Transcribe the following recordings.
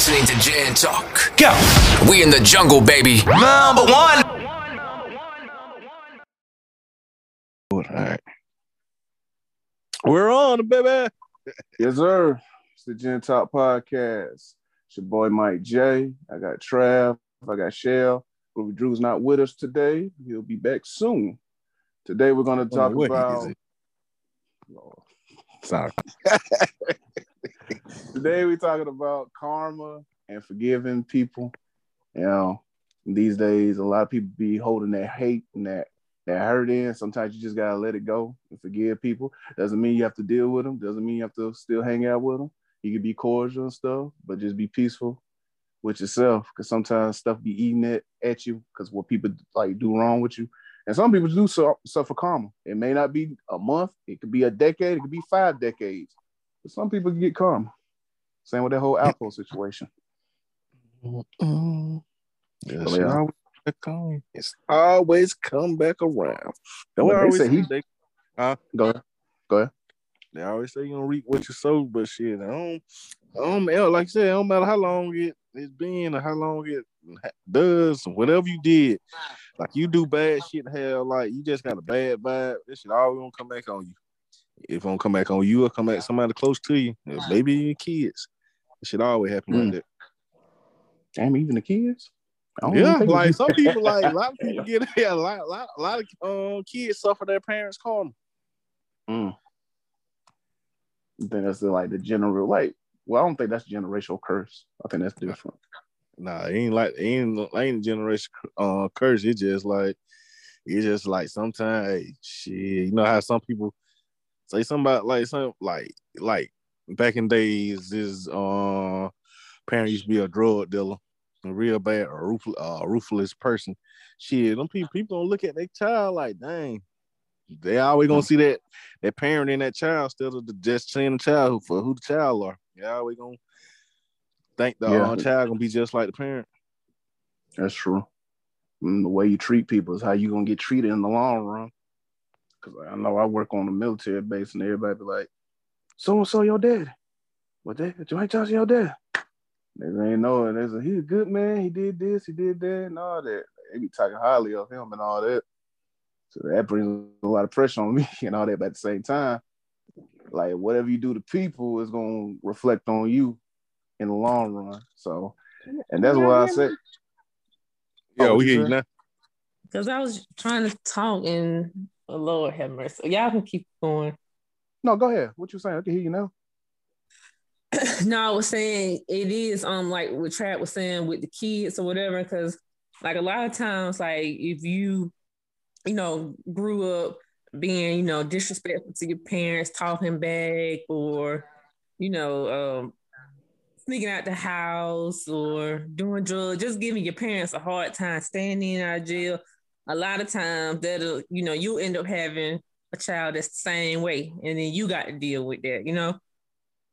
listening to Jan Talk. Go. We in the jungle, baby. Number one. All right. We're on, baby. Yes, sir. It's the Gen Talk Podcast. It's your boy Mike J. I got Trav. I got Shell. Groovy Drew's not with us today. He'll be back soon. Today we're going to talk what about. Sorry. Today we're talking about karma and forgiving people. You know, these days a lot of people be holding that hate and that that hurt in. Sometimes you just gotta let it go and forgive people. Doesn't mean you have to deal with them. Doesn't mean you have to still hang out with them. You can be cordial and stuff, but just be peaceful with yourself. Because sometimes stuff be eating it at you because what people like do wrong with you. And some people do suffer karma. It may not be a month. It could be a decade. It could be five decades. But some people get karma. Same with that whole Alpo situation. Mm, yes, yeah. always come. It's always come back around. Well, they always say he- they, Go ahead. Go ahead. they always say you gonna reap what you sow, but shit, I don't, I don't, like I said, it don't matter how long it, it's been or how long it does, whatever you did. Like you do bad shit, hell, like you just got a bad vibe. This shit always gonna come back on you. If it don't come back on you, or come back somebody close to you, maybe your kids. It should always happen Mm. like that. Damn, even the kids. I Yeah, like some people, like a lot of people get yeah, a lot, lot, a lot of um, kids suffer their parents' karma. Mm. I think that's the, like the general like. Well, I don't think that's generational curse. I think that's different. Nah, it ain't like it ain't it ain't a generation uh curse. It's just like it's just like sometimes hey, shit. You know how some people say something about like some like like back in days, this uh parent used to be a drug dealer, a real bad or ruthless, uh, ruthless person. Shit, them people people don't look at their child like dang. They always gonna see that that parent in that child instead of the, just seeing the child who, for who the child are. Yeah, always gonna think the Yeah. uh, child gonna be just like the parent. That's true. And the way you treat people is how you gonna get treated in the long run. Cause I know I work on a military base and everybody be like, so and so your dad. What that? Dwight Johnson your dad. They ain't know it. They say he's a good man. He did this, he did that, and all that. They be talking highly of him and all that. So that brings a lot of pressure on me and all that. But at the same time, like whatever you do to people is gonna reflect on you in the long run. So, and that's why I said. Yeah, Oh, we hear you now. Because I was trying to talk and Lord have mercy. Y'all can keep going. no, go ahead. What you saying? I can hear you now. no, I was saying it is um like what Trav was saying with the kids or whatever, because like a lot of times, like if you, you know, grew up being, you know, disrespectful to your parents, talking back, or, you know, um sneaking out the house or doing drugs, just giving your parents a hard time, staying in our of jail. A lot of times that'll, you know, you end up having a child that's the same way, and then you got to deal with that, you know.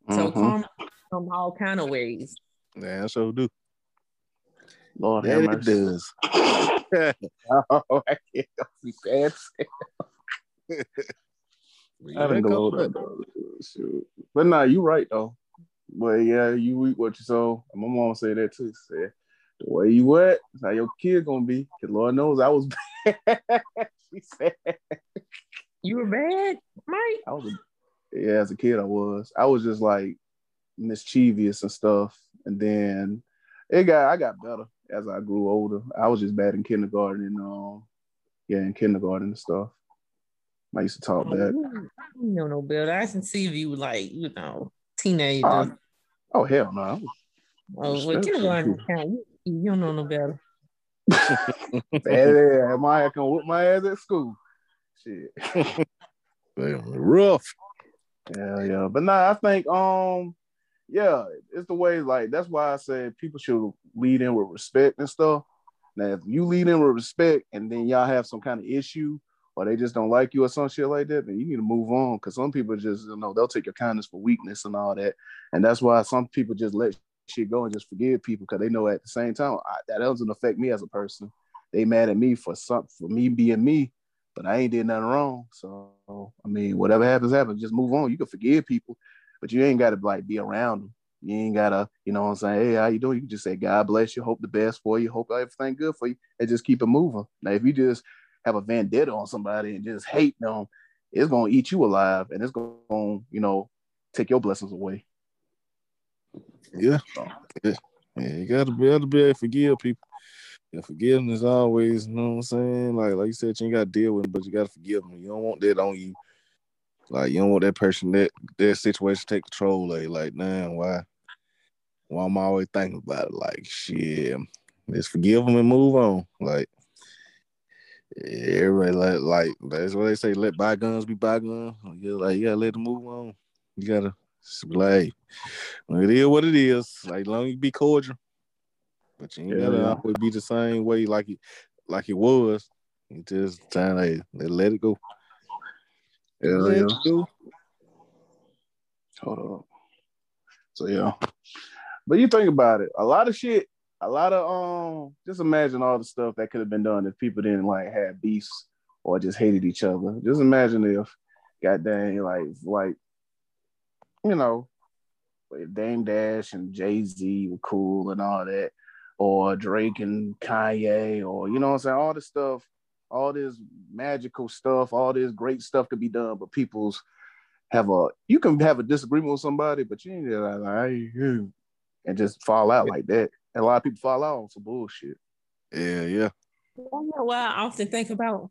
So Mhm. karma come all kind of ways. Yeah, I sure do. Lord That have it mercy. does. oh, I can't be fancy. I didn't go that though. Shoot. But nah, you right though. But yeah, you eat what you sow. My mom say that too. She said the way you wet, that's how your kid gonna be. Cause Lord knows I was bad. she said You were bad, Mike. I was a, yeah, as a kid I was. I was just like mischievous and stuff. And then it got I got better as I grew older. I was just bad in kindergarten and um yeah, in kindergarten and stuff. I used to talk back. You know no better. I can see if you were like, you know, teenager. Oh, oh hell no. Oh, well, kindergarten. You, you know no better. bad. Am I gonna whoop my ass at school? Shit. Damn, rough. Yeah, yeah. But nah, I think um yeah, it's the way like that's why I said people should lead in with respect and stuff. Now if you lead in with respect and then y'all have some kind of issue or they just don't like you or some shit like that, then you need to move on. Cause some people just you know they'll take your kindness for weakness and all that. And that's why some people just let shit go and just forgive people because they know at the same time I, that doesn't affect me as a person. They mad at me for some for me being me, but I ain't did nothing wrong. So I mean, whatever happens, happens. Just move on. You can forgive people, but you ain't got to like be around them. You ain't gotta, you know what I'm saying? Hey, how you doing? You can just say, God bless you, hope the best for you, hope everything good for you, and just keep it moving. Now, if you just have a vendetta on somebody and just hate them, it's gonna eat you alive and it's gonna, you know, take your blessings away. Yeah. Yeah, yeah you gotta be able to be able to forgive people. Yeah, forgiveness always, you know what I'm saying? Like like you said, you ain't gotta deal with them, but you gotta forgive them. You don't want that on you. Like you don't want that person that that situation take control of you. Like, nah, why? Why am I'm always thinking about it. Like, shit, let's forgive them and move on. Like, everybody like like that's what they say. Let bygones be bygones. You like gotta let them move on. You gotta like it is what it is. Like long you be cordial, but you ain't yeah, gotta always be the same way like it like it was. You just time like let it go. Hell yeah. Hold on. So yeah. But you think about it, a lot of shit, a lot of um just imagine all the stuff that could have been done if people didn't like have beefs or just hated each other. Just imagine if goddamn like like you know if Dame Dash and Jay Z were cool and all that, or Drake and Kanye, or you know what I'm saying, all this stuff all this magical stuff, all this great stuff could be done, but people's have a you can have a disagreement with somebody, but you ain't like, like and just fall out like that. And a lot of people fall out on some bullshit. Yeah, yeah. You know what I often think about?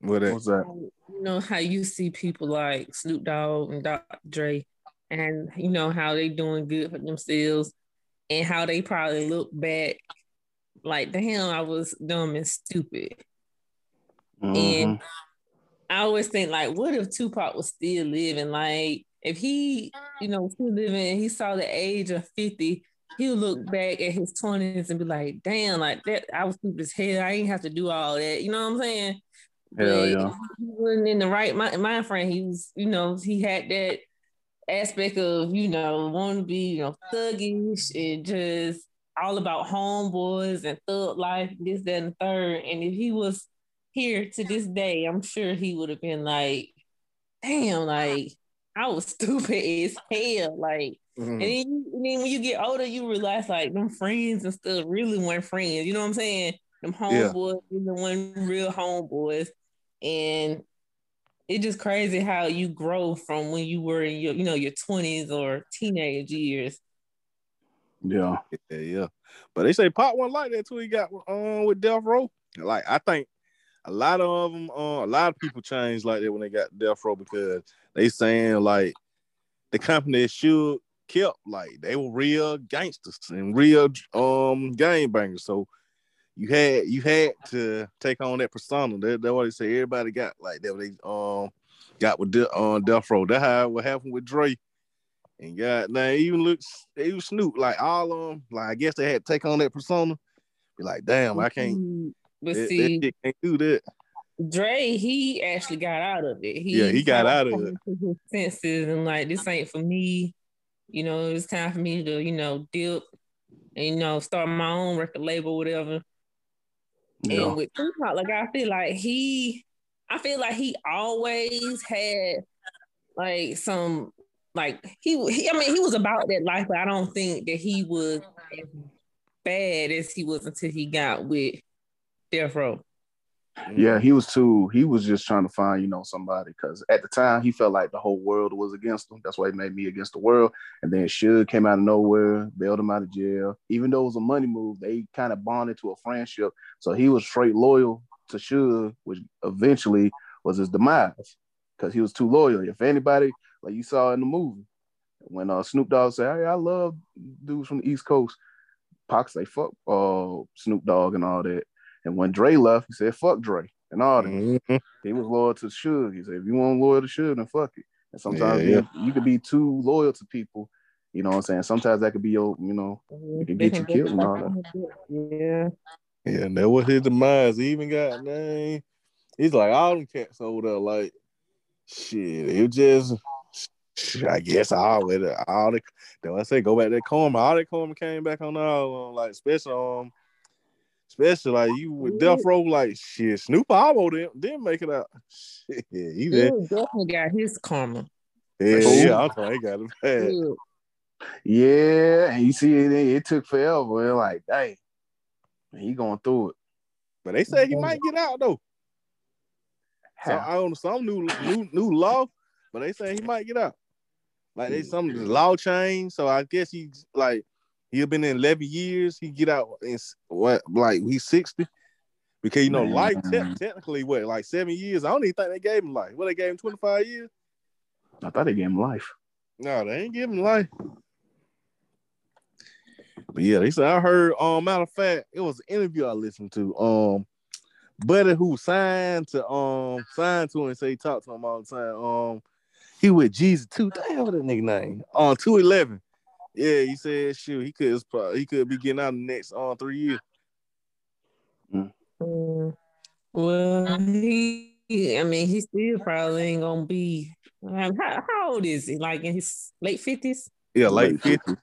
What What's that? You know how you see people like Snoop Dogg and Dr. Dre, and you know how they doing good for themselves, and how they probably look back like, damn, I was dumb and stupid. Mm-hmm. And I always think like, what if Tupac was still living? Like, if he, you know, still living, he saw the age of 50, he'll look back at his 20s and be like, damn, like that, I was stupid as hell. I ain't have to do all that. You know what I'm saying? Hell but yeah. He wasn't in the right mind, mind frame. He was, you know, he had that aspect of, you know, wanting to be, you know, thuggish and just all about homeboys and thug life, this, that, and third. And if he was here to this day, I'm sure he would have been like, damn, like I was stupid as hell. Like, mm-hmm. and, then, and, then, when you get older, you realize like them friends and stuff really weren't friends. You know what I'm saying? Them homeboys, yeah. the one real homeboys. And it's just crazy how you grow from when you were in your, you know, your 20s or teenage years. Yeah. Yeah, yeah. But they say Pop one like that too. He got on um, with Death Row. Like I think a lot of them, uh, a lot of people changed like that when they got Death Row because they saying like the company should kept like they were real gangsters and real um game bangers. So you had you had to take on that persona. That, that's what they say. Everybody got like that. They um got with the on uh, Death Row. That how what happened with Dre. And God, now even looks even Snoop like all of them. Like I guess they had to take on that persona. Be like, damn, I can't. But that, see, that can't do that. Dre, he actually got out of it. He yeah, he got out of it. His senses and like this ain't for me. You know, it's time for me to, you know, dip and you know, start my own record label, whatever. Yeah. And with Tupac, like I feel like he I feel like he always had like some like he, he I mean he was about that life, but I don't think that he was as bad as he was until he got with Death Row. Yeah, he was too. He was just trying to find, you know, somebody because at the time he felt like the whole world was against him. That's why he made me against the world. And then Suge came out of nowhere, bailed him out of jail. Even though it was a money move, they kind of bonded to a friendship. So he was straight loyal to Suge, which eventually was his demise because he was too loyal. If anybody, like you saw in the movie, when uh, Snoop Dogg said, "Hey, I love dudes from the East Coast," Pac say, "Fuck uh, Snoop Dogg and all that." And when Dre left, he said, fuck Dre and all that. Mm-hmm. He was loyal to Suge. He said, if you want loyal to Suge, then fuck it. And sometimes yeah, yeah. you could be too loyal to people. You know what I'm saying? Sometimes that could be your, you know, it can get you killed and all that. Yeah. Yeah, and that was his demise. He even got name. He's like all them cats over there, like shit. It just I guess all with all the then I say go back that karma. All that karma came back on all like especially um Especially like you with Death Row, like shit. Snoop almost didn't, didn't make it out. Shit, he did. definitely got his karma. Yeah, yeah, I'm he got it bad. Yeah, and you see it, it took forever. Like, dang, he going through it. But they say he might get out though. So I don't know some new new new law, but they say he might get out. Like they some law change, so I guess he's like he's been in eleven years. He get out in what like he's sixty because you know Man. life te- technically what like seven years. I don't even think they gave him life. What they gave him twenty five years. I thought they gave him life. No, they ain't give him life. But yeah, they said I heard. Um, matter of fact, it was an interview I listened to. Um, buddy who signed to um signed to him and say he talked to him all the time. Um, he with Jesus too. Damn, what that nigga name? On um, two eleven. Yeah, he said shoot, he could he could be getting out the next on um, three years. Mm. Well, he, I mean, he still probably ain't gonna be. how, how old is he? Like in his late fifties? Yeah, late fifties.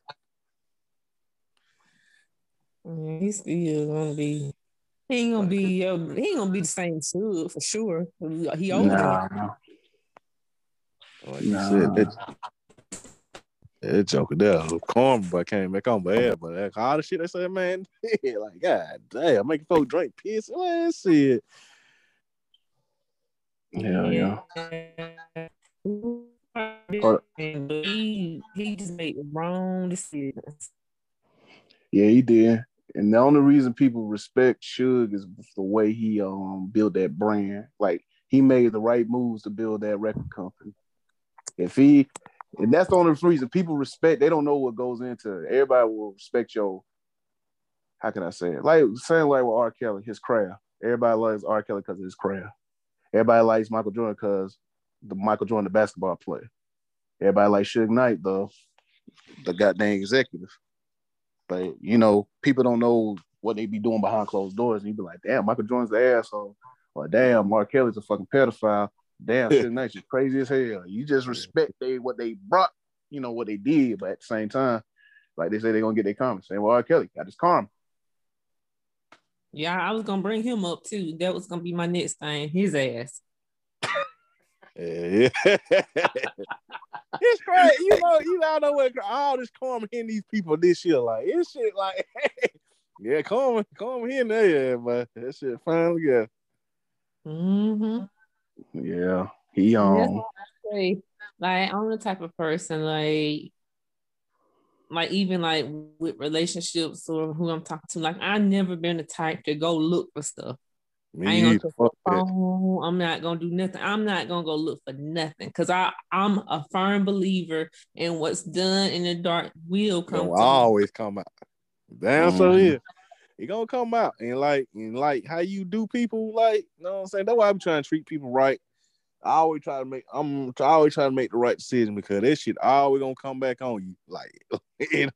Yeah, he's still gonna be. He ain't gonna be. Uh, he ain't gonna be the same Suge for sure. He older. Nah. Like you nah. said, that, that joker there, came back on bad. But that all the shit they said, man, like God damn, making folks drink piss. Man, shit. Yeah, yeah. He, he just made wrong decisions. Yeah, he did. And the only reason people respect Suge is the way he um built that brand. Like he made the right moves to build that record company. If he and that's the only reason people respect, they don't know what goes into it. Everybody will respect your how can I say it? Like saying like with R. Kelly, his craft. Everybody likes R. Kelly because of his craft. Everybody likes Michael Jordan because the Michael Jordan, the basketball player. Everybody likes Suge Knight, the the goddamn executive. But you know, people don't know what they be doing behind closed doors, and you'd be like, "Damn, Michael Jordan's the asshole," or "Damn, R. Kelly's a fucking pedophile." Damn, Suge Knight's crazy as hell. You just respect they what they brought, you know what they did, but at the same time, like they say they're gonna get their karma. Saying, "Well, R. Kelly got his karma." Yeah, I was gonna bring him up too. That was gonna be my next thing. His ass. Yeah. it's crazy. You know, you don't know what all this karma hitting these people this year. Like it's shit like yeah, karma, karma hitting there, yeah, but that shit finally got. Mm-hmm. Yeah. He um like I'm the type of person like like even like with relationships or who I'm talking to, like I never been the type to go look for stuff. Me I ain't gonna phone. I'm not gonna do nothing. I'm not gonna go look for nothing because I I'm a firm believer in what's done in the dark will come. Will always come out. Damn, mm-hmm. so yeah, it gonna come out and like and like how you do people. Like you know what I'm saying. That's why I'm trying to treat people right. I always try to make. I'm I always try to make the right decision because this shit always gonna come back on you. Like,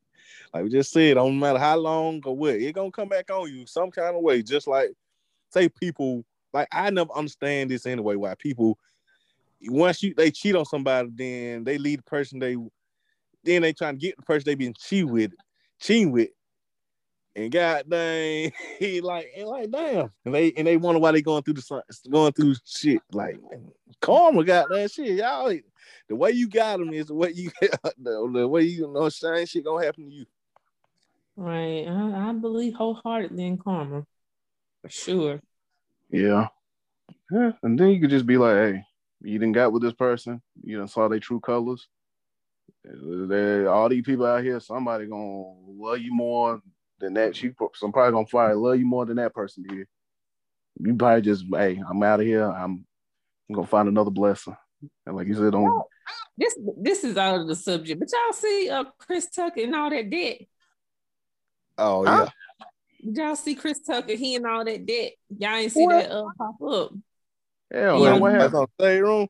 like we just said, don't matter how long or what, it gonna come back on you some kind of way. Just like say people like I never understand this anyway. Why people once you they cheat on somebody, then they lead the person they then they trying to get the person they been cheat with, cheating with, and god dang, he like and like damn, and they and they wonder why they going through the sun going through shit like karma. Got that shit, y'all. The way you got them is the way you the, the way you know same shit gonna happen to you. Right, I, I believe wholeheartedly in karma. For sure. Yeah. Yeah. And then you could just be like, hey, you didn't got with this person, you done saw their true colors. They, all these people out here, somebody gonna love you more than that. She some probably gonna probably love you more than that person did. You probably just, hey, I'm out of here. I'm, I'm gonna find another blessing. And like you said, on this this is out of the subject, but y'all see uh Chris Tucker and all that debt. Oh yeah. Huh? y'all see Chris Tucker? He and all that debt. Y'all ain't see what? that uh, pop up. Hell, yeah, what happened on Shade Room?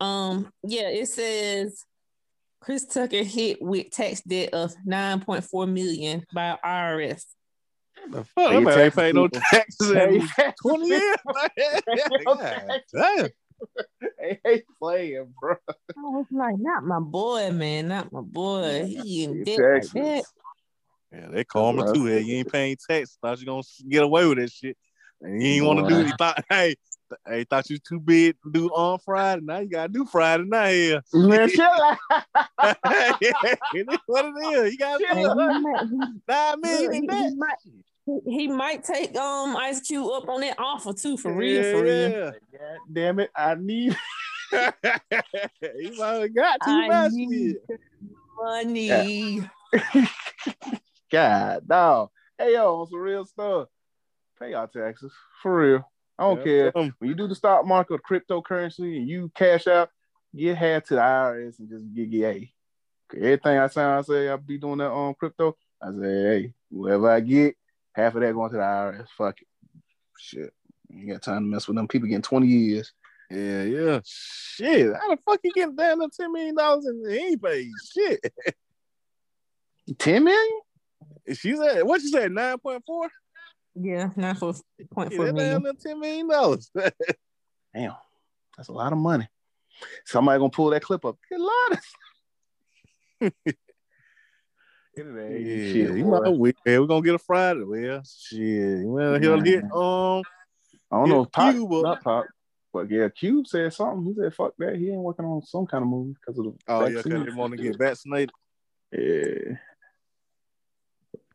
Um, yeah, it says Chris Tucker hit with tax debt of 9.4 million by IRS. The fuck? Hey, man ain't paid no taxes in 20 years. Damn. Hey, playing, bro. I was like, not my boy, man, not my boy. He in debt like that. Yeah, they call me too. Hey, you ain't paying tax. Thought you gonna get away with that shit. And you ain't want to do it. thought, hey, hey, thought you was too big to do on Friday. Now you gotta do Friday night here. Man, chill out. it is what it is. You gotta Hey, do it. might- he- Nah, man, Look, he, he might he- he might take um Ice Cube up on that offer too for real, yeah, for real. yeah. God damn it. I need he might have got too I much. need shit. money. God no. Hey yo, on some real stuff. Pay your taxes. For real. I don't Yeah, care. um, When you do the stock market or cryptocurrency and you cash out, get half to the IRS and just get get a. Everything I say, I say I'll be doing that on crypto. I say, hey, whatever I get, half of that going to the IRS. Fuck it. Shit. You got time to mess with them people getting 20 years. Yeah, yeah. Shit. How the fuck you getting down to $10 million and he ain't paid shit? 10 million? She said, what you said, 9.4? Yeah, nine four point Yeah, four that $10 million. Damn. That's a lot of money. Somebody gonna pull that clip up. Good Lord. It ain't Yeah, shit, you know, we, yeah, we're gonna get a Friday. Well, shit. Well, he'll Man. get um I don't know if Pop, Cube not Pop, but yeah, Cube said something. He said, "Fuck that." He ain't working on some kind of movie because of the oh yeah, vaccine. because they want to get vaccinated. Yeah,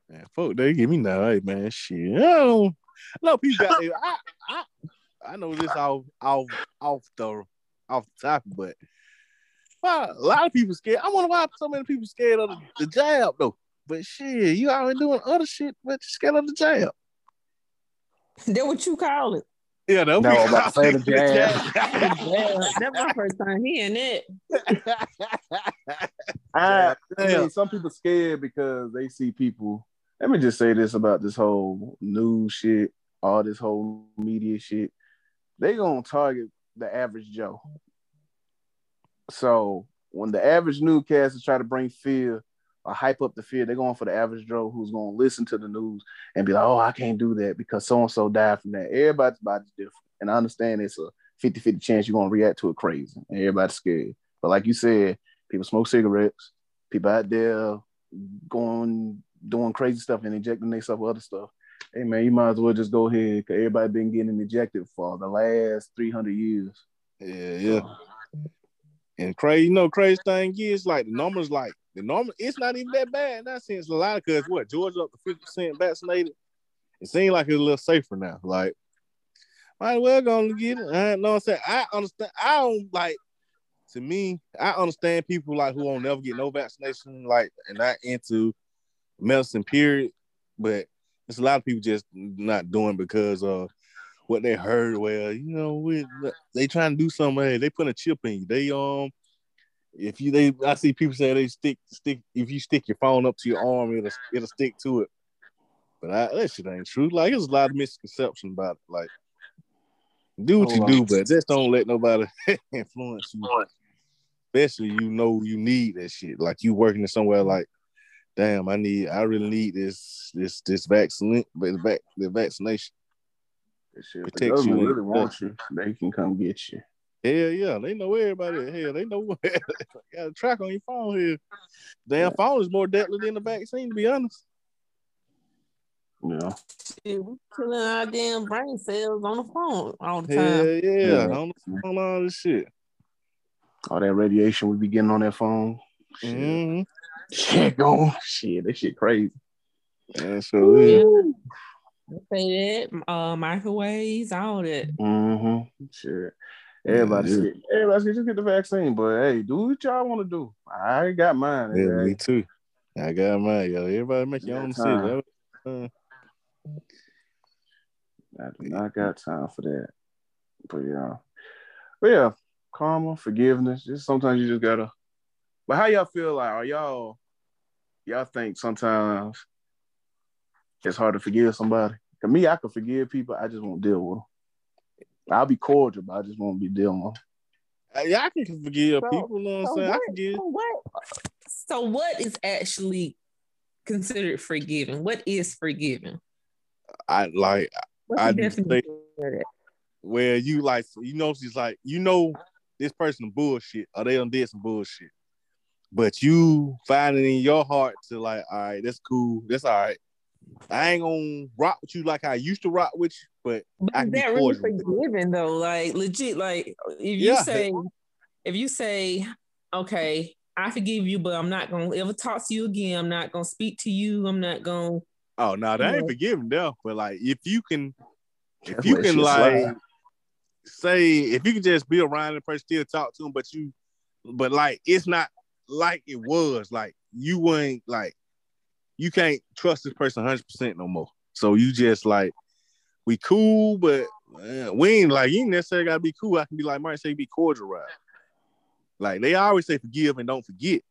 Man, fuck, they give me now, hey man, shit. I don't I know people got their- I, I I know this off off off the off the topic, but why a lot of people scared. I wonder why so many people scared of the, the jab though. But shit, you already doing other shit, but you scared of the jab. That what you call it? Yeah, that No, I'm about to say the jab. Yeah, that's my first time hearing it. I, I mean, some people scared because they see people. Let me just say this about this whole news shit, all this whole media shit. They gonna target the average Joe. So when the average newscasters try to bring fear or hype up the fear, they're going for the average Joe who's gonna listen to the news and be like, "Oh, I can't do that because so and so died from that." Everybody's body's different, and I understand it's a 50-50 chance you're gonna react to it crazy, and everybody's scared. But like you said, people smoke cigarettes, people out there going doing crazy stuff and injecting themselves with other stuff. Hey man, you might as well just go ahead because everybody been getting injected for the last 300 years. Yeah, yeah. And crazy, you know, crazy thing is like the numbers, like the number, it's not even that bad in that sense. A lot of because what Georgia up to fifty percent vaccinated. It seems like it's a little safer now. Like, might as well go and get it. I know what I'm saying. I understand. I don't like. To me, I understand people like who won't never get no vaccination, like, and not into medicine. Period. But it's a lot of people just not doing because of what they heard. Well, you know, we, they trying to do something. Hey, they put a chip in you. They um, if you they, I see people say they stick stick. If you stick your phone up to your arm, it'll it'll stick to it. But I, that shit ain't true. Like there's a lot of misconception about it. Like do what you do, but just don't let nobody influence you. Especially you know you need that shit. Like you working in somewhere like, damn, I need, I really need this this this vaccine, but the vac the vaccination. That shit, if the Protects you government really want you, they can come get you. Hell yeah, they know everybody. Hell, they know got a track on your phone here. Damn phone is more deadly than the vaccine, to be honest. Yeah. Shit, we killing our damn brain cells on the phone all the Hell time. yeah, Yeah. on, on all this shit. All that radiation we be getting on that phone. Shit, mm-hmm. Shit going. Shit, that shit crazy. And so yeah. Yeah. Say that, uh, microwaves, all that. Mm-hmm. Shit. Everybody Yeah. scared. Everybody scared. Just get the vaccine. But hey, do what y'all want to do. I got mine. Yeah, Hey, me too. I got mine, yo. Everybody make your Yeah, own decision. Uh, I do not got time for that. But yeah. But yeah, karma, forgiveness. Just sometimes you just gotta. But how y'all feel like? Are y'all y'all think sometimes it's hard to forgive somebody? To me, I can forgive people. I just won't deal with them. I'll be cordial, but I just won't be dealing with them. Uh, yeah, I can forgive So- people. You know what I'm So saying? I what, forgive. so what? So what is actually considered forgiving? What is forgiving? I like What's I the just definition where you like you know she's like you know this person bullshit or they done did some bullshit. But you find it in your heart to like, all right, that's cool, that's all right. I ain't gonna rock with you like I used to rock with you, but, but I is can be that really forgiving though? Like legit, like if you Yeah. say if you say, okay, I forgive you, but I'm not gonna ever talk to you again. I'm not gonna speak to you. I'm not gonna Oh no, that ain't Yeah. forgiving though. But like if you can if you can like slide. say if you can just be around the person, still talk to them, but you but like it's not like it was. Like you ain't like you can't trust this person 100 percent no more. So you just like we cool, but uh, we ain't like you ain't necessarily gotta be cool. I can be like Martin say, be cordial, right? Like they always say, forgive and don't forget.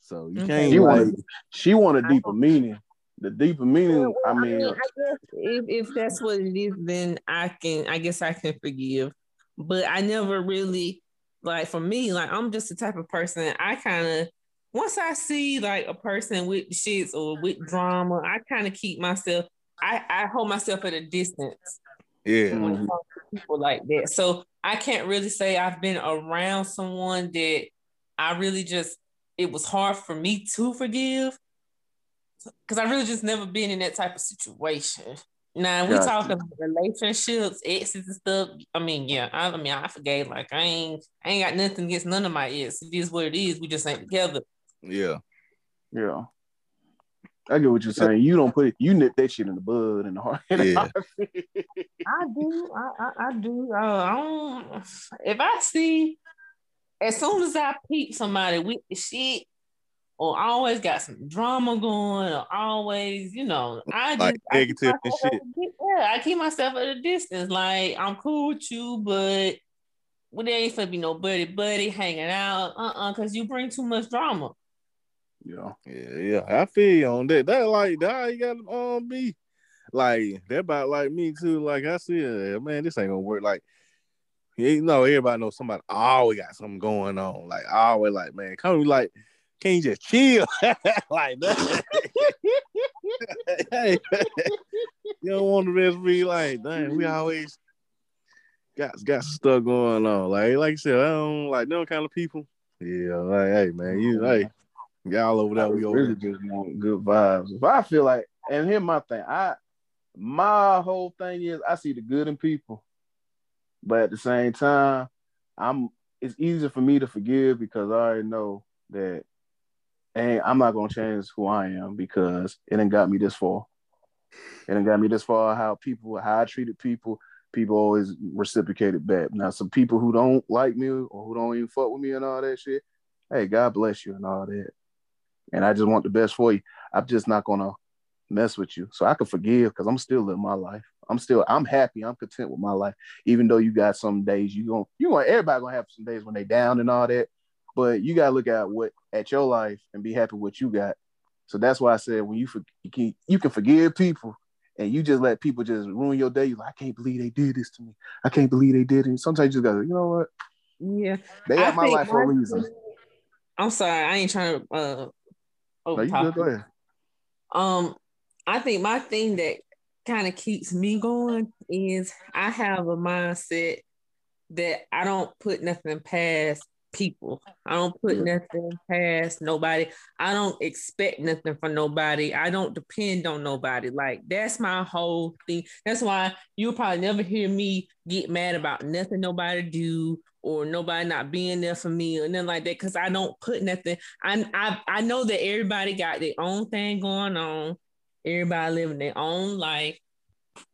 So you Okay. can't She like, wanted she wanted deeper meaning. The deeper meaning, I mean, I guess if, if that's what it is, then I can. I guess I can forgive. But I never really like for me. Like I'm just the type of person. I kind of once I see like a person with shits or with drama, I kind of keep myself. I I hold myself at a distance yeah. when it Mhm. comes to people like that. So I can't really say I've been around someone that I really just it was hard for me to forgive because I really just never been in that type of situation. Now we Gotcha. talking about relationships, exes and stuff. I mean, yeah, I, I mean, I forgave. Like I ain't, I ain't got nothing against none of my exes. It is what it is. We just ain't together. Yeah. yeah. I get what you're saying. You don't put it, you nip that shit in the bud and the heart. Yeah. I do. I, I, I do. Uh, I don't. If I see, as soon as I peep somebody with the shit, or always got some drama going, or always, you know, I just Like I keep negative and myself at shit. yeah, I keep myself at a distance. Like I'm cool with you, but well, there ain't gonna be no buddy buddy hanging out, uh, uh because you bring too much drama. yeah. Yeah, yeah. I feel you on that. That like that how you gotta um be. Like that about like me too. Like I see uh, man, this ain't gonna work. Like you know, everybody knows somebody always got something going on. Like always like, man, come like, can you just chill? like that. hey, you don't want the rest to be like, dang, we always got got stuff going on. Like, like I said, I don't like no kind of people. Yeah, like, hey man, you oh, hey, y'all over there, we over really there. just want good vibes. If I feel like, and here's my thing, I my whole thing is I see the good in people, but at the same time, I'm it's easier for me to forgive because I already know that hey, I'm not gonna change who I am because it ain't got me this far. It ain't got me this far how people how I treated people. People always reciprocated back. Now, some people who don't like me or who don't even fuck with me and all that shit, hey, God bless you and all that and I just want the best for you. I'm just not gonna mess with you. So I can forgive because I'm still living my life. I'm still I'm happy. I'm content with my life. Even though you got some days you going you want everybody gonna have some days when they down and all that. But you gotta look at what at your life and be happy with what you got. So that's why I said when you for, you can you can forgive people and you just let people just ruin your day. You're like, I can't believe they did this to me. I can't believe they did it. Sometimes you just gotta, you know what? Yeah, They I my life for a reason. I'm sorry, I ain't trying to uh No, you good? Um, I think my thing that kind of keeps me going is I have a mindset that I don't put nothing past people. I don't put nothing past nobody. I don't expect nothing from nobody. I don't depend on nobody. Like that's my whole thing. That's why you'll probably never hear me get mad about nothing nobody do or nobody not being there for me or nothing like that. Cause I don't put nothing. I I I know that everybody got their own thing going on. Everybody living their own life,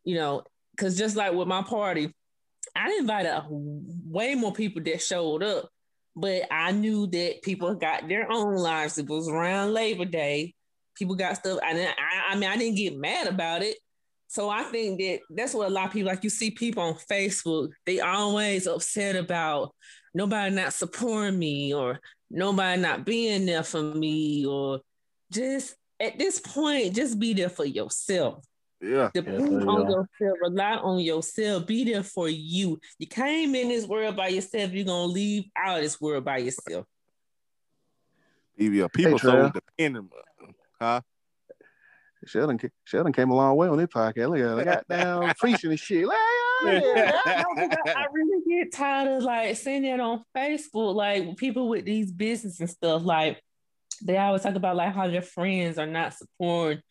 you know. Cause just like with my party, I invited way more people that showed up, but I knew that people got their own lives. It was around Labor Day. People got stuff. And I, I mean, I didn't get mad about it. So I think that that's what a lot of people like. You see people on Facebook, they always upset about nobody not supporting me or nobody not being there for me or just at this point, just be there for yourself. Yeah. Depend there you on go. yourself, rely on yourself, be there for you. You came in this world by yourself, you're gonna leave out of this world by yourself. Yeah, people so Trav. dependent. Huh? Sheldon, ca- Sheldon came a long way on this podcast. Look at it. Got down preaching and shit. Like, oh, yeah. I, I really get tired of like seeing it on Facebook, like people with these business and stuff, like they always talk about like how their friends are not supporting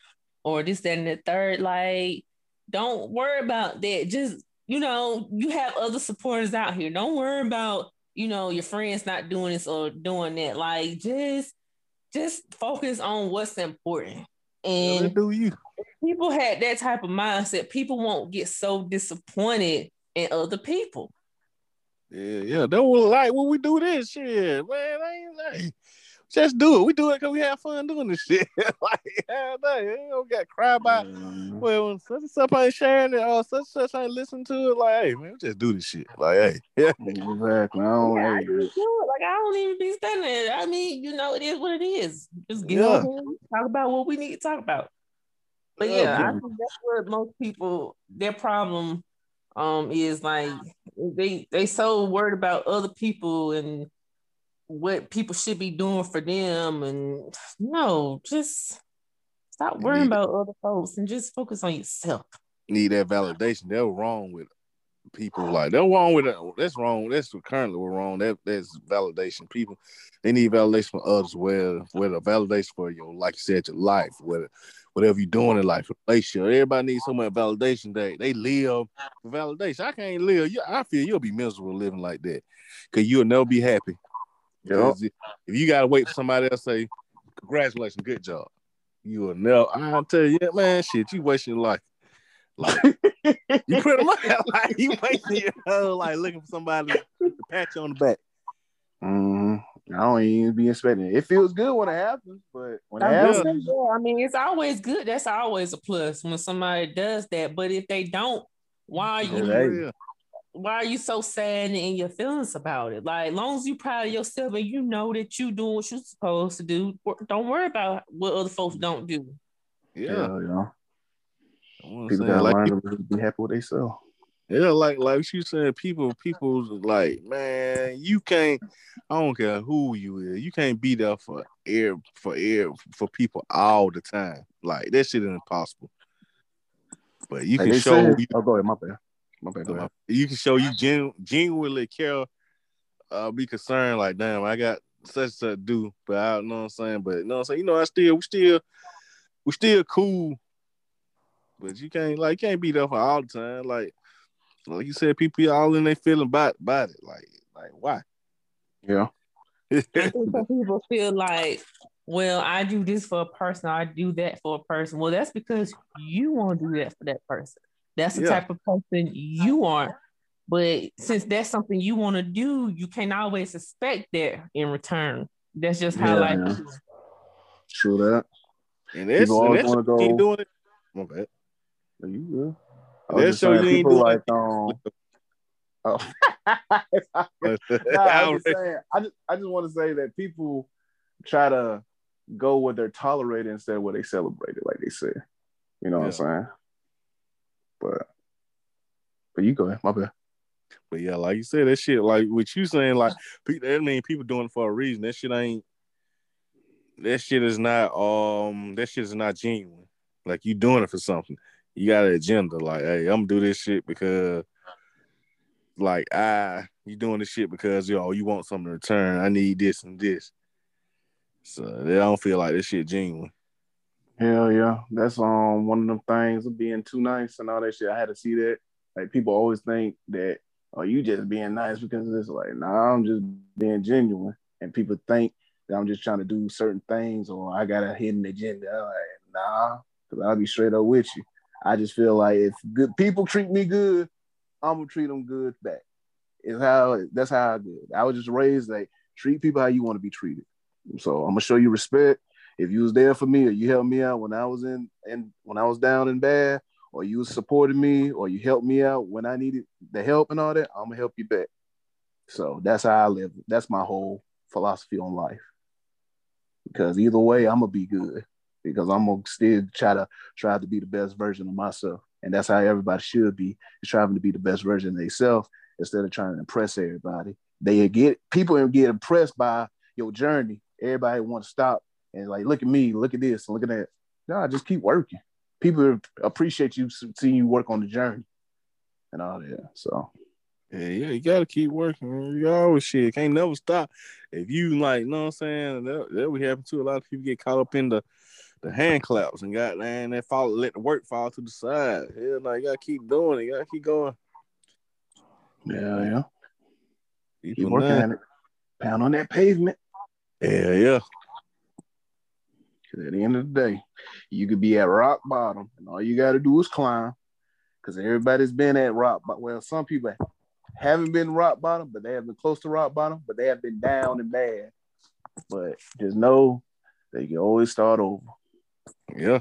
or this, that, and the third. Like, don't worry about that. Just, you know, you have other supporters out here. Don't worry about, you know, your friends not doing this or doing that. Like, just just focus on what's important. And do you? People had that type of mindset. People won't get so disappointed in other people. Yeah, yeah. They will like when we do this shit, man. I ain't like just do it. We do it because we have fun doing this shit. like, hell no, you don't got to cry about, mm-hmm. well, such and such ain't sharing it or such and such ain't listening to it. Like, hey, man, we just do this shit. Like, hey. Yeah. Exactly. I don't, yeah, I do it. Like, I don't even be standing there. I mean, you know, it is what it is. Just get yeah. on talk about what we need to talk about. But yeah, yeah I think that's what most people, their problem um is like they they so worried about other people and what people should be doing for them and no just stop worrying about other folks and just focus on yourself. need that validation. They're wrong with people like they're wrong with it that's wrong that's currently we're wrong that that's validation. People they need validation from others where whether validation for your like you said your life whether whatever you're doing in life relationship everybody needs so much validation that they live for validation. I can't live i feel you'll be miserable living like that because you'll never be happy Yep. If you gotta wait for somebody else to say, congratulations, good job. You will never I'll tell you, yeah, man, shit, you wasting your life. Like you pretty much like you wasting your whole like looking for somebody to pat you on the back. Mm, I don't even be expecting it. It feels good when it happens, but when it happens, yeah, I mean, it's always good. That's always a plus when somebody does that. But if they don't, why are you? Why are you so sad and in your feelings about it? Like, as long as you proud of yourself and you know that you doing what you're supposed to do, don't worry about what other folks don't do. Yeah, yeah. yeah. People gotta like, learn to be happy with themselves. Yeah, like like you said, people people like, man, you can't. I don't care who you is, you can't be there for air for air for people all the time. Like that shit is impossible. But you can show. Said, you, oh, go ahead, my bad. My bad. Uh, you can show you gen- genuinely care, uh, be concerned. Like, damn, I got such to do, but I don't know what I'm saying. But you know what I'm saying. You know, I still, we still, we still cool. But you can't like, you can't be there for all the time. Like, like you said, people all in their feeling about about it. Like, like why? Yeah. I think some people feel like, well, I do this for a person, I do that for a person. Well, that's because you want to do that for that person. That's the yeah. type of person you are. But since that's something you want to do, you can't always expect that in return. That's just how yeah, life yeah. is. True that. And that's, people always want to go. Keep doing it. My bad. Are you good? That's so you ain't doing like um. Oh. nah, I, just saying, I just I just want to say that people try to go where they're tolerated instead of where they celebrate it, like they said. You know yeah. what I'm saying? But but you go ahead, my bad. But yeah, like you said, that shit, like what you saying, like that mean people doing it for a reason. That shit ain't. That shit is not. Um, that shit is not genuine. Like you doing it for something. You got an agenda. Like, hey, I'm gonna do this shit because, like, I you doing this shit because yo, you want something in return. I need this and this. So they don't feel like this shit genuine. Hell yeah, that's um one of them things of being too nice and all that shit. I had to see that. Like people always think that oh you just being nice because it's like nah I'm just being genuine, and people think that I'm just trying to do certain things or I got a hidden agenda. Like nah, because I'll be straight up with you. I just feel like if good people treat me good, I'm gonna treat them good back. Is how that's how I do. I was just raised like treat people how you want to be treated. So I'm gonna show you respect if you was there for me or you helped me out when I was in and when I was down and bad, or you supported me, or you helped me out when I needed the help and all that, I'm gonna help you back. So that's how I live. That's my whole philosophy on life. Because either way, I'm gonna be good. Because I'm gonna still try to try to be the best version of myself. And that's how everybody should be, is trying to be the best version of themselves instead of trying to impress everybody. They get people get impressed by your journey. Everybody want to stop and like, look at me, look at this, look at that. Nah, just keep working. People appreciate you seeing you work on the journey and all that. So yeah, yeah, you gotta keep working. You always shit can't never stop. If you like, you know what I'm saying, that, that would happen to a lot of people get caught up in the the hand claps and got man, they fall let the work fall to the side. Yeah, like you gotta keep doing it, you gotta keep going. Yeah, yeah. Keep, keep working at it. Pound on that pavement. Yeah, yeah. Because at the end of the day, you could be at rock bottom, and all you got to do is climb. Because everybody's been at rock bottom. Well, some people haven't been rock bottom, but they have been close to rock bottom, but they have been down and bad. But just know they can always start over. Yeah.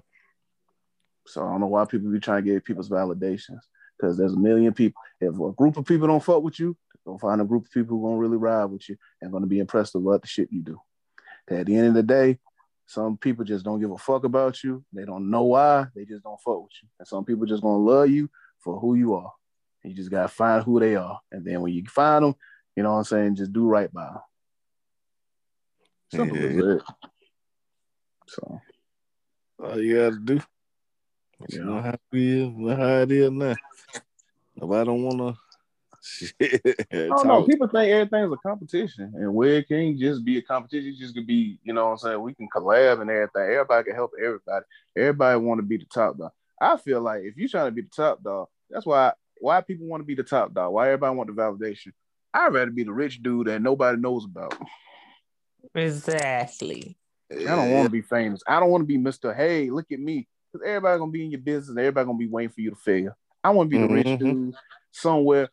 So I don't know why people be trying to get people's validations. Because there's a million people. If a group of people don't fuck with you, go find a group of people who gonna really ride with you and gonna be impressed with what the shit you do. At the end of the day, some people just don't give a fuck about you. They don't know why. They just don't fuck with you. And some people just gonna love you for who you are. You just gotta find who they are. And then when you find them, you know what I'm saying, just do right by them. Simple yeah. as it. So all you gotta do. Yeah. You know how it is, how it is now. If I don't wanna I don't know. People think everything's a competition, and where it can't just be a competition. It just could be, you know what I'm saying? We can collab and everything. Everybody can help everybody. Everybody want to be the top dog. I feel like if you're trying to be the top dog, that's why why people want to be the top dog. Why everybody want the validation. I'd rather be the rich dude that nobody knows about. Exactly. I don't want to be famous. I don't want to be Mr. Hey, look at me. Because everybody gonna be in your business and everybody gonna be waiting for you to fail. I want to be the mm-hmm. rich dude somewhere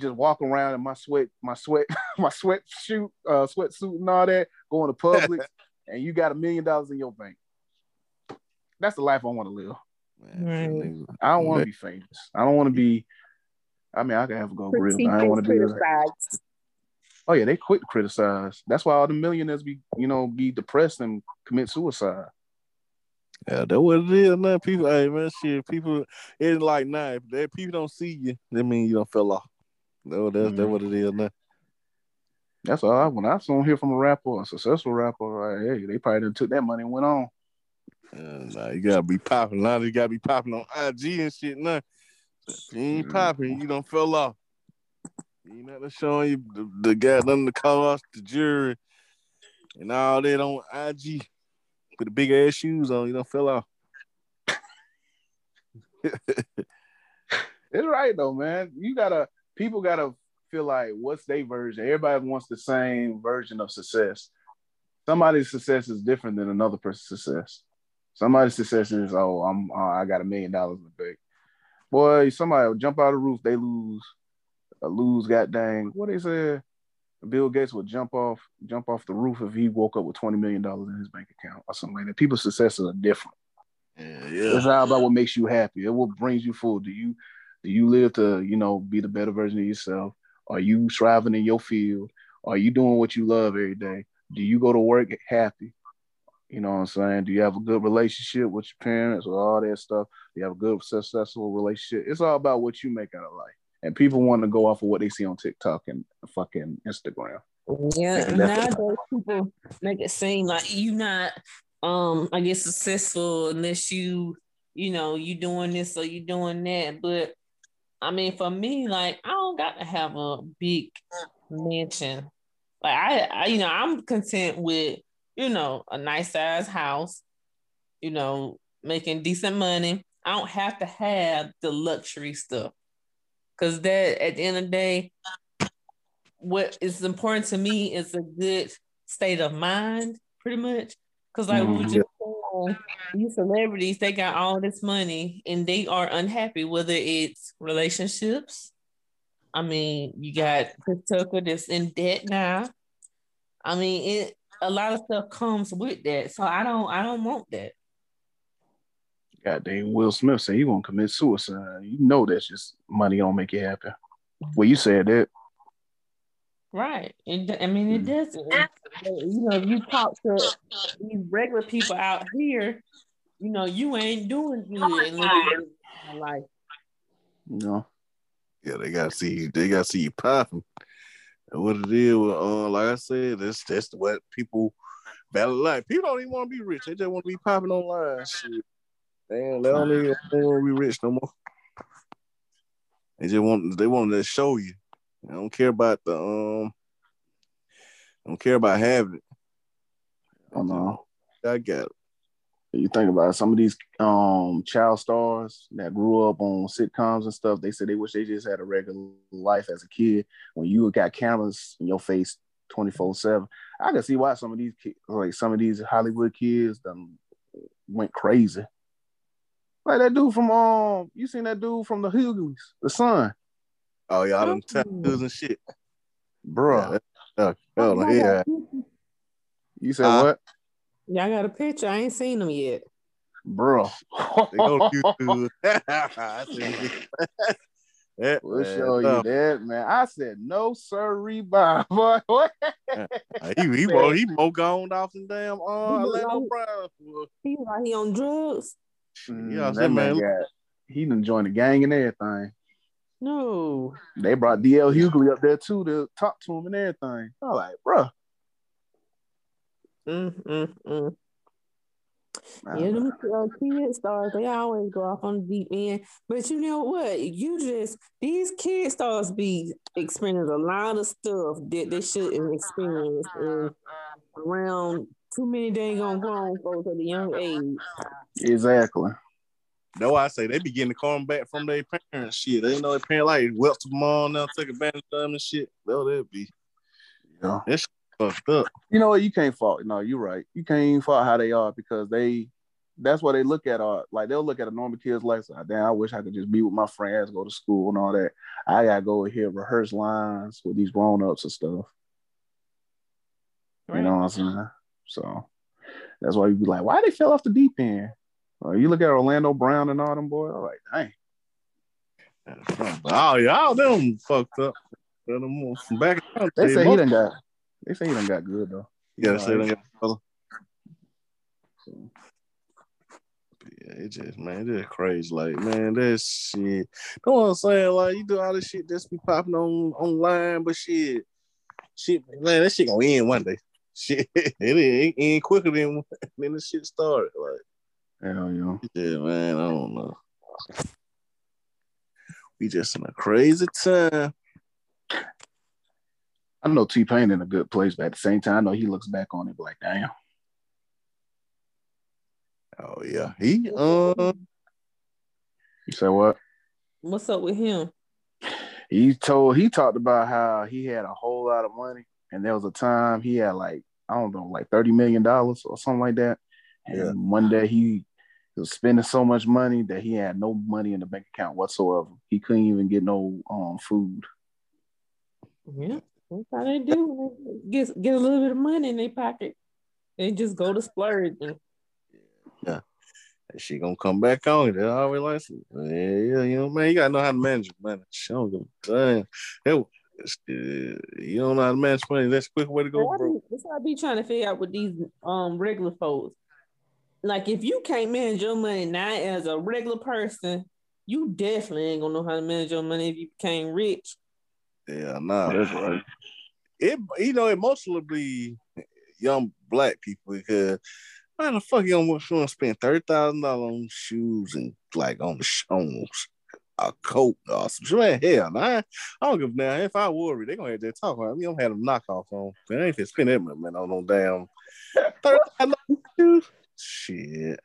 just walk around in my sweat, my sweat, my sweat shoot, uh, sweatsuit and all that, going to public, and you got a million dollars in your bank. That's the life I want to live. Man, I don't want to be famous. I don't want to be. I mean, I can have a go grill. I don't want to be. Oh yeah, they quit to criticize. That's why all the millionaires be, you know, be depressed and commit suicide. Yeah, that's what it is now. People, hey man, shit, people, it's like nah, if people don't see you, that mean you don't fell off. No, that's mm-hmm. that's what it is now. That's all. I, when I saw him hear from a rapper, a successful rapper, right? Hey, they probably done took that money and went on. Uh, nah, you gotta be popping. Now you gotta be popping on IG and shit. If you ain't mm-hmm. popping, you don't fell off. You not showing you the, the guy done the cost, the jury, and all that on IG. with the big ass shoes on, you don't fell off. it's right though, man. You gotta people gotta feel like what's their version. Everybody wants the same version of success. Somebody's success is different than another person's success. Somebody's success is oh I'm uh, I got a million dollars in the bank. Boy, somebody will jump out of the roof, they lose. A lose, got dang. What they said? Bill Gates would jump off, jump off the roof if he woke up with twenty million dollars in his bank account or something like that. People's successes are different. Yeah, yeah. It's all about what makes you happy. It what brings you full. Do you do you live to, you know, be the better version of yourself? Are you striving in your field? Are you doing what you love every day? Do you go to work happy? You know what I'm saying? Do you have a good relationship with your parents or all that stuff? Do you have a good, successful relationship? It's all about what you make out of life. And people want to go off of what they see on TikTok and fucking Instagram. Yeah, nowadays people make it seem like you're not um I guess successful unless you, you know, you doing this or you doing that. But I mean, for me, like I don't got to have a big mansion. Like I, I, you know, I'm content with, you know, a nice size house, you know, making decent money. I don't have to have the luxury stuff. Cause that at the end of the day, what is important to me is a good state of mind, pretty much. Cause like mm-hmm. Just these celebrities, they got all this money and they are unhappy, whether it's relationships. I mean, you got Chris Tucker that's in debt now. I mean, it a lot of stuff comes with that. So I don't I don't want that. God dang, Will Smith said he won't commit suicide. You know that's just money don't make it happen. Well, you said that. Right. It, I mean, it mm. doesn't. You know, if you talk to these regular people out here, you know, you ain't doing good in life. No. Yeah, they gotta see you. they gotta see you popping. And what it is, uh, like I said, that's that's what people value life. People don't even want to be rich; they just want to be popping online. Shit. Damn, they don't even want to be rich no more. They just want they want to show you. I don't care about the um. I don't care about having it. I know. I got it. You think about it, some of these um child stars that grew up on sitcoms and stuff. They said they wish they just had a regular life as a kid. When you got cameras in your face twenty four seven, I can see why some of these kids, like some of these Hollywood kids, them went crazy. Like that dude from um, you seen that dude from the Hughleys, the son. Oh yeah, all them tattoos and shit, Bruh. Yeah, oh, yeah. You said Uh, what? Y'all got a picture? I ain't seen them yet. Bro. They go to YouTube. I see it. Yeah, We'll man, show you that, man. I said no, sir, rebound, boy. What? He he more he more gone off than damn uh He look Orlando like- Brown. Well, He like he on drugs. Yeah, I Mm, said, man man. got he done joined the gang and everything. No. They brought DL Hughley up there too to talk to him and everything. I'm like, bro. Mm, mm, mm. Yeah, them uh, kid stars, they always go off on the deep end. But you know what? You just, these kid stars be experiencing a lot of stuff that they shouldn't experience and around too many dang on grown folks at a young age. Exactly. That's why I say they be getting the karma back from their parents. Shit, they know their parents like wealth them on now, take advantage of them and shit. Well, they'll be Yeah. that shit fucked up. You know what? You can't fault. No, you're right. You can't even fault how they are because they. That's what they look at. Are like they'll look at a normal kid's life. Like, Damn, I wish I could just be with my friends, go to school and all that. I gotta go here rehearse lines with these grown ups and stuff. You know what I'm saying? So that's why you be like, why they fell off the deep end? Uh, you look at Orlando Brown and all them boys. I'm like, dang. Oh, y'all them fucked up. Them back in the They say he done got. They say he done got good though. You gotta say Right. that. fella. Yeah, it just man, it just crazy. Like, man, that shit. You know what I'm saying? Like, you do all this shit just be popping on online, but shit, shit, man, that shit gonna end one day. Shit, it ain't end quicker than than the shit started. Like, Hell, you know. yeah, man, I don't know. We just in a crazy time. I know T Pain in a good place, but at the same time, I know he looks back on it like, damn. Oh yeah, he um. You say what? What's up with him? He told he talked about how he had a whole lot of money, and there was a time he had like I don't know, like thirty million dollars or something like that. And Yeah. one day he was spending so much money that he had no money in the bank account whatsoever. He couldn't even get no um food. Yeah, that's how they do. Get get a little bit of money in their pocket. They just go to splurge. Yeah. She gonna come back on. They always like, yeah, yeah, you know, man, you gotta know how to manage it, man. Shit, I don't give a damn. Hell, uh, you don't know how to manage money. That's a quick way to go, That's bro. what I be- that's what I be trying to figure out with these um regular folks. Like if you can't manage your money now as a regular person, you definitely ain't gonna know how to manage your money if you became rich. Yeah, nah. That's right. It, you know, it mostly be young black people because why the fuck you don't want to spend thirty thousand dollars on shoes and like on the sh- on a coat or some shit? Man, hell, nah, I, I don't give a damn. If I worry, they gonna have to talk about me. I'm have them knockoff on. Man, I ain't finna spend that much man on no damn thirty thousand shoes. Shit.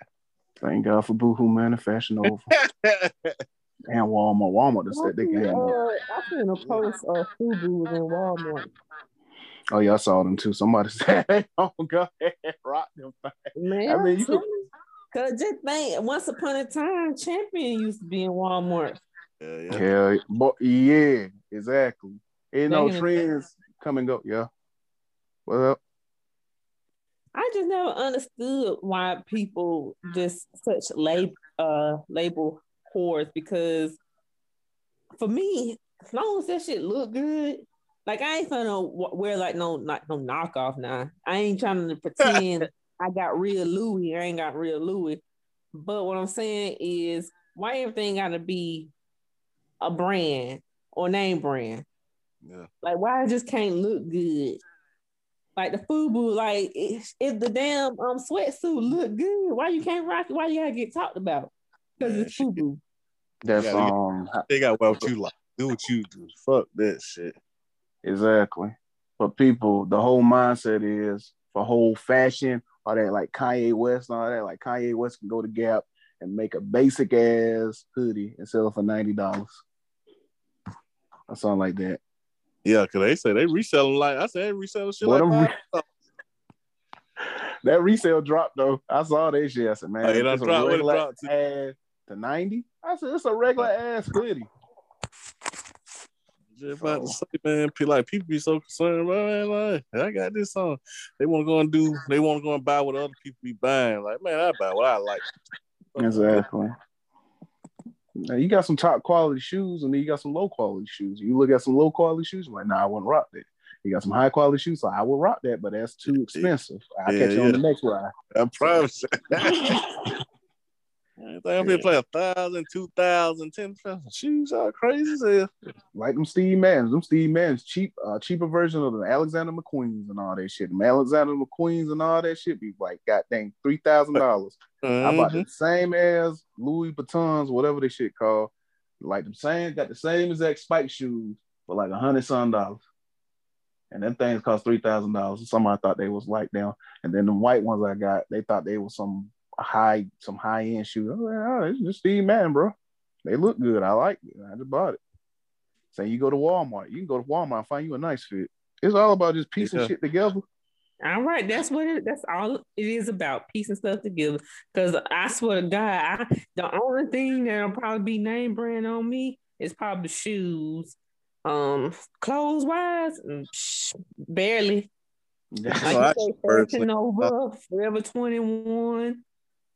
Thank God for Boohoo Manufacturing over and Walmart. Walmart just said they can handle. it. Uh, I seen a post of Fubu was in Walmart. Oh yeah, I saw them too. Somebody said, "Hey, "Oh, go ahead, rock them." Man, I mean, you could- Cause just think, once upon a time, Champion used to be in Walmart. Yeah, yeah. Yeah, but yeah, exactly. Ain't no trends come and go. Yeah. Well, I just never understood why people just such lab uh label whores because for me, as long as that shit look good, like I ain't gonna wear like no not no knockoff now. I ain't trying to pretend I got real Louis. I ain't got real Louis. But what I'm saying is why everything gotta be a brand or name brand? yeah. Like, why it just can't look good? Like the FUBU, like if, if the damn um sweatsuit look good, why you can't rock it? Why you gotta get talked about? Because it's shit. FUBU. that's Yeah, you um They got what you like. Do what you do. Fuck that shit. exactly. But people, the whole mindset is for for whole fashion all that like Kanye West and all that. Like Kanye West can go to Gap and make a basic ass hoodie and sell it for ninety dollars. Or something like that. Yeah, cause they say they reselling like I said, reselling shit like What that. That resale dropped though. I saw that shit. I said, man, done it's a dropped. It regular dropped to? ass to 90. I said, it's a regular ass hoodie. Just about to say, man, like people be so concerned, man. Like, I got this on. They want to go and do. They want to go and buy what other people be buying. Like, man, I buy what I like. Exactly. Now you got some top quality shoes, and then you got some low quality shoes. You look at some low quality shoes, you're like, nah, I wouldn't rock that. You got some high quality shoes, so I will rock that, but that's too expensive. I'll Yeah, catch you on the next ride. I promise. I'm gonna play a thousand, two thousand, ten thousand shoes. are crazy as hell. Like them Steve Madden's, them Steve Madden's cheap, uh, cheaper version of the Alexander McQueen's and all that shit. Them Alexander McQueen's and all that shit be like, god dang, three thousand dollars. I bought the same as Louis Vuittons, whatever they shit called. Like them same, got the same exact spike shoes for like a hundred some dollars. And them things cost three thousand dollars. Somebody thought they was like them. And then the white ones I got, they thought they was some high, some high end shoes. I was like, oh, it's just Steve Madden, bro. They look good. I like it. I just bought it. Say you go to Walmart, you can go to Walmart and find you a nice fit. It's all about just piecing Yeah. shit together. All right, that's what it, that's all it is about piecing stuff together. Because I swear to God, I, the only thing that'll probably be name brand on me is probably shoes. Um, clothes wise, mm, barely. That's Like you say, personally- Fashion Nova, Forever Twenty One.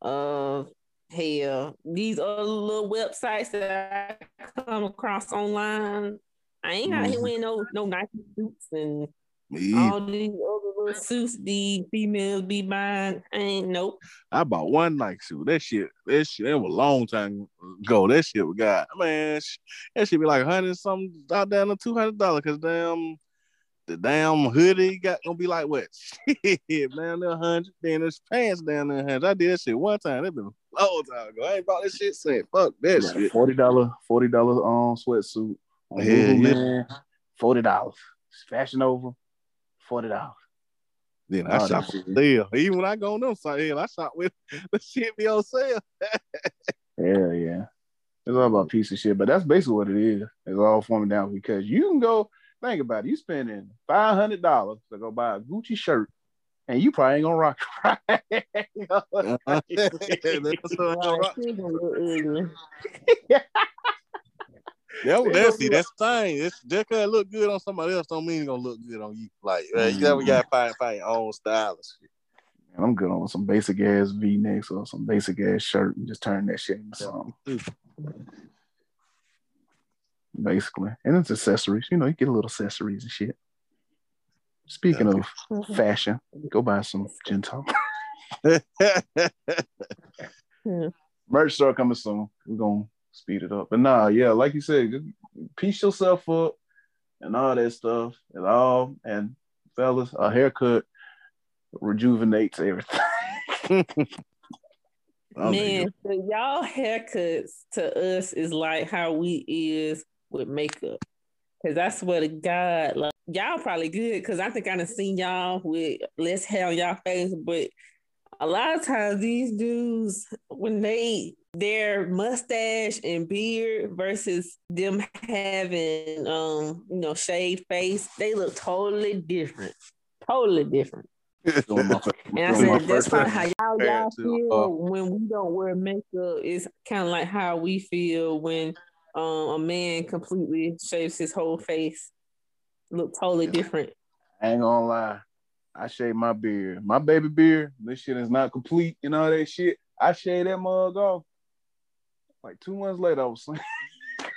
Uh, hell, these other little websites that I come across online. I ain't out here Mhm. wearing no no Nike suits and Me all these other little suits the females be buying. I ain't nope. I bought one Nike suit. That shit, that shit, that was a long time ago. That shit we got, man, that should be like a hundred something, out down to two hundred dollars. Cause damn, the damn hoodie got gonna be like what? Shit, down there a hundred. Then there's pants down there hundred. I did that shit one time. That been a long time ago. I ain't bought this shit since. Fuck that shit. Forty dollar, forty dollar um sweatsuit on Yeah. Lululemon, forty dollars. Fashion Nova, forty dollars. Then I Oh, shop for sale. Even when I go on them hell, I shop with the shit be on sale. Yeah, yeah. It's all about piece of shit, but that's basically what it is. It's all forming down because you can go think about it. You spending five hundred dollars to go buy a Gucci shirt, and you probably ain't gonna rock it right. That's what I rock. She gonna look ugly. Yeah, well, that's don't see, that's the thing. It's just cause it look good on somebody else don't mean it's gonna look good on you. Like uh, you never Mhm. gotta find find your own style and shit. And I'm good on some basic ass V necks or some basic ass shirt and just turn that shit into something. Basically. And it's accessories. You know, you get a little accessories and shit. Speaking of mm-hmm. fashion, go buy some Jen Talk. Hmm. Merch store coming soon. We're gonna speed it up. But nah, yeah, like you said, just piece yourself up and all that stuff and all and fellas, a haircut rejuvenates everything. Man, so y'all haircuts to us is like how we is with makeup. Cause I swear to God, like y'all probably good because I think I done seen y'all with less hair on y'all face, but a lot of times these dudes, when they their mustache and beard versus them having um, you know, shaved face, they look totally different. Totally different. And I said that's probably how y'all, y'all feel uh, when we don't wear makeup. It's kind of like how we feel when um, a man completely shaves his whole face. Look totally different. I ain't gonna lie. I shave my beard. My baby beard, this shit is not complete and all that shit. I shaved that mug off. Like two months later, I was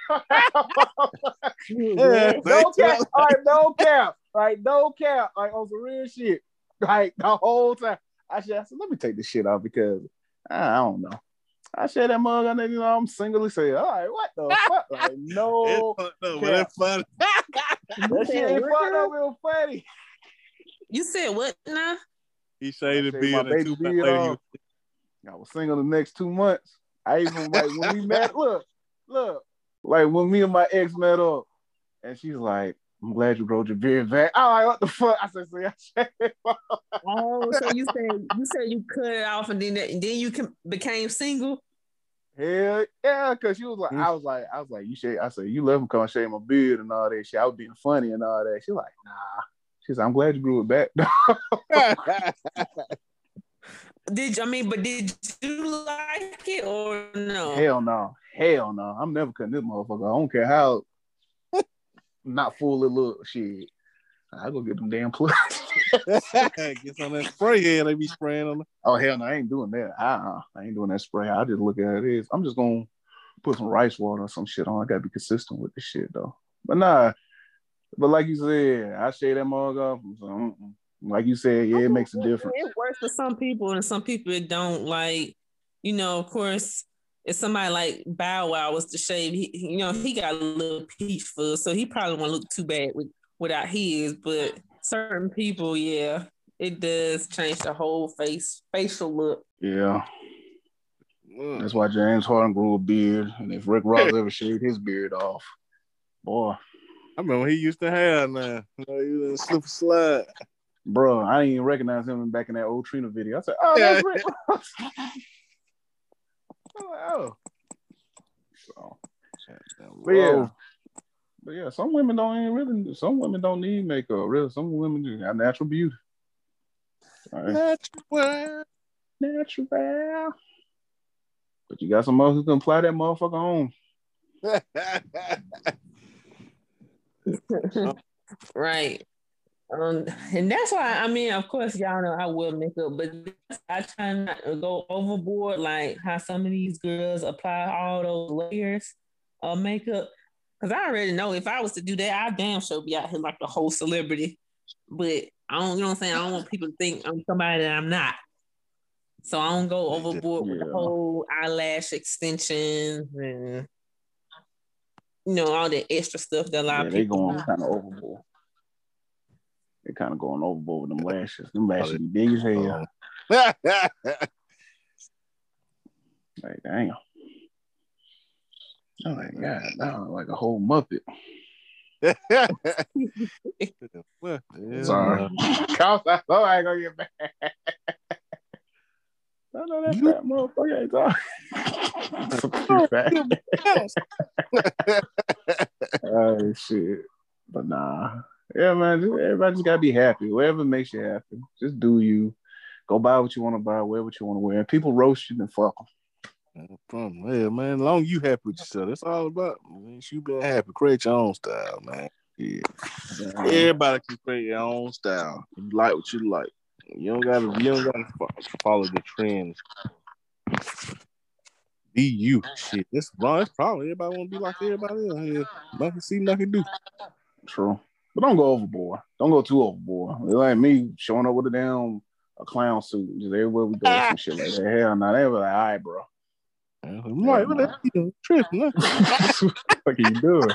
Yeah. no cap. All right, no cap. Like, no cap. Like, on some real shit. Like, the whole time. I said, I said, let me take this shit off because I, I don't know. I share that mug and then, you know, I'm singly saying, all right, what the fuck? Like, no. It's fucked but it's funny. That shit ain't fucked up real funny. You said what now? He shaved I the shaved my and baby two beard months later, he off. I was single the next two months. I even like when we met. Look, look, like when me and my ex met up, and she's like, I'm glad you growed your beard back. Oh, like, what the fuck? I said, see, oh, so you said you said you cut it off and then then you became single. Hell yeah, cause she was like, I was like, I was like, you shave. I said, you let him come shave my beard and all that shit. I was being funny and all that. She's like, nah. She said, I'm glad you grew it back. did you, I mean, but did you like it or no? Hell no. Hell no. I'm never cutting this motherfucker. I don't care how not full of little shit. I go get them damn plugs. get some of that spray head they be spraying on. Them. Oh hell no, I ain't doing that. Uh-uh. I ain't doing that spray. I just look at it is. I'm just gonna put some rice water or some shit on. I gotta be consistent with this shit though. But nah, but like you said, I shave that mug off. So, like you said, yeah, it makes a difference. It works for some people, and some people it don't. Like, you know, of course, if somebody like Bow Wow was to shave, he, you know, he got a little peach fuzz, so he probably won't look too bad with without his. But certain people, yeah, it does change the whole face facial look. Yeah. Mm. That's why James Harden grew a beard, and if Rick Ross ever shaved his beard off, boy. I remember he used to have now. You know, he was in slip slide. Bro, I didn't even recognize him back in that old Trina video. I said, "Oh, that's Rick Ross." oh, so, but yeah, but yeah, some women don't even really. Some women don't need makeup. Really, some women do have natural beauty. Right. Natural, natural. But you got some who can apply that motherfucker on. right. Um, and that's why I mean, of course, y'all know I will make up, but I try not to go overboard like how some of these girls apply all those layers of makeup. Cause I already know if I was to do that, I damn sure be out here like the whole celebrity. But I don't, you know what I'm saying? I don't want people to think I'm somebody that I'm not. So I don't go overboard yeah. with the whole eyelash extensions and you know all the extra stuff that a lot yeah, of people. They going kind of overboard. They kind of going overboard with them lashes. Them oh, lashes be big as hell. Oh. like damn. Oh my god, now like a whole muppet. Sorry. Cause I know I ain't gonna get back. I know that you... fat motherfucker ain't talking. oh shit. But nah. Yeah, man. Just, everybody just gotta be happy. Whatever makes you happy. Just do you. Go buy what you want to buy, wear what you want to wear. And people roast you, then fuck them. No problem. Yeah, man. Long as you happy with yourself, that's all about. Man. You being happy. Create your own style, man. Yeah. Everybody can create your own style. You like what you like. You don't gotta. You don't gotta follow the trends. Be you. Shit. This wrong. It's probably everybody want to be like everybody else. Here. Nothing see, nothing do. True. But don't go overboard. Don't go too overboard. Like me showing up with a damn a clown suit just everywhere we go, some shit like that. Hell no, they were like, all right, bro. Right, what that you tripping? what are you doing?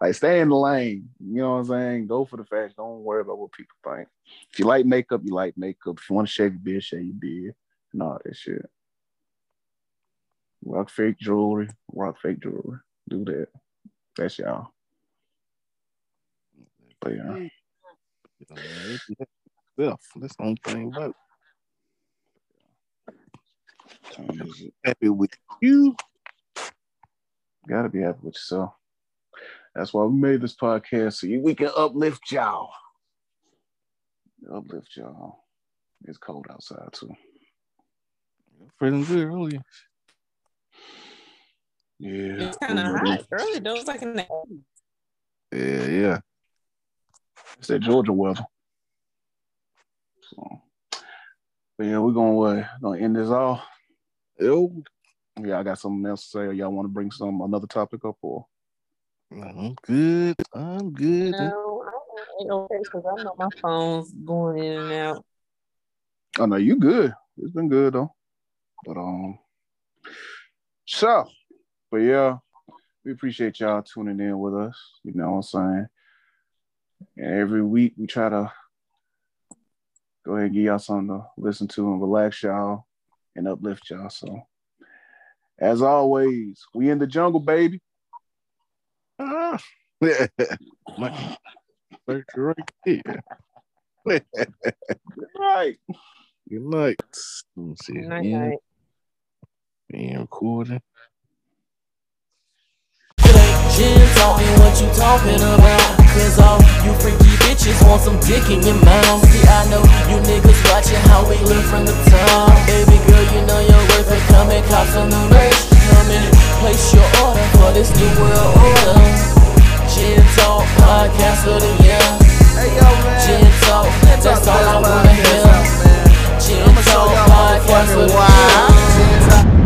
Like stay in the lane. You know what I'm saying? Go for the facts. Don't worry about what people think. If you like makeup, you like makeup. If you want to shave your beard, shave your beard. And all that shit. Rock fake jewelry. Rock fake jewelry. Do that. That's y'all. But yeah. That's the only thing about happy with you. Gotta be happy with yourself. That's why we made this podcast so we can uplift y'all. Uplift y'all. It's cold outside too. Feeling good earlier. Yeah. It's kind of hot early though. It's like in the Yeah, yeah. It's that Georgia weather. So, but yeah, we're gonna uh, gonna end this off. Yo. Yeah, I got something else to say. Y'all want to bring some another topic up or? I'm good. I'm good. No, I'm okay because I know my phone's going in and out. Oh no, you good. It's been good though. But um, so, but yeah, we appreciate y'all tuning in with us. You know what I'm saying? And every week we try to go ahead and give y'all something to listen to and relax y'all and uplift y'all. So, as always, we in the jungle, baby. Ah. My first right here. right. Good night. Let me see. Night, night. Being recorded. Taught me what you talking about. Cause all you freaky bitches want some dick in your mouth. See, I know you niggas watching how we live from the top. Baby girl, you know your worth it. Come and cops on the race. Come and place your order for this new world order. Jen Talk podcast of the year. Hey yo. Jen Talk, that's all I wanna hear. Jen Talk podcast of the why. year.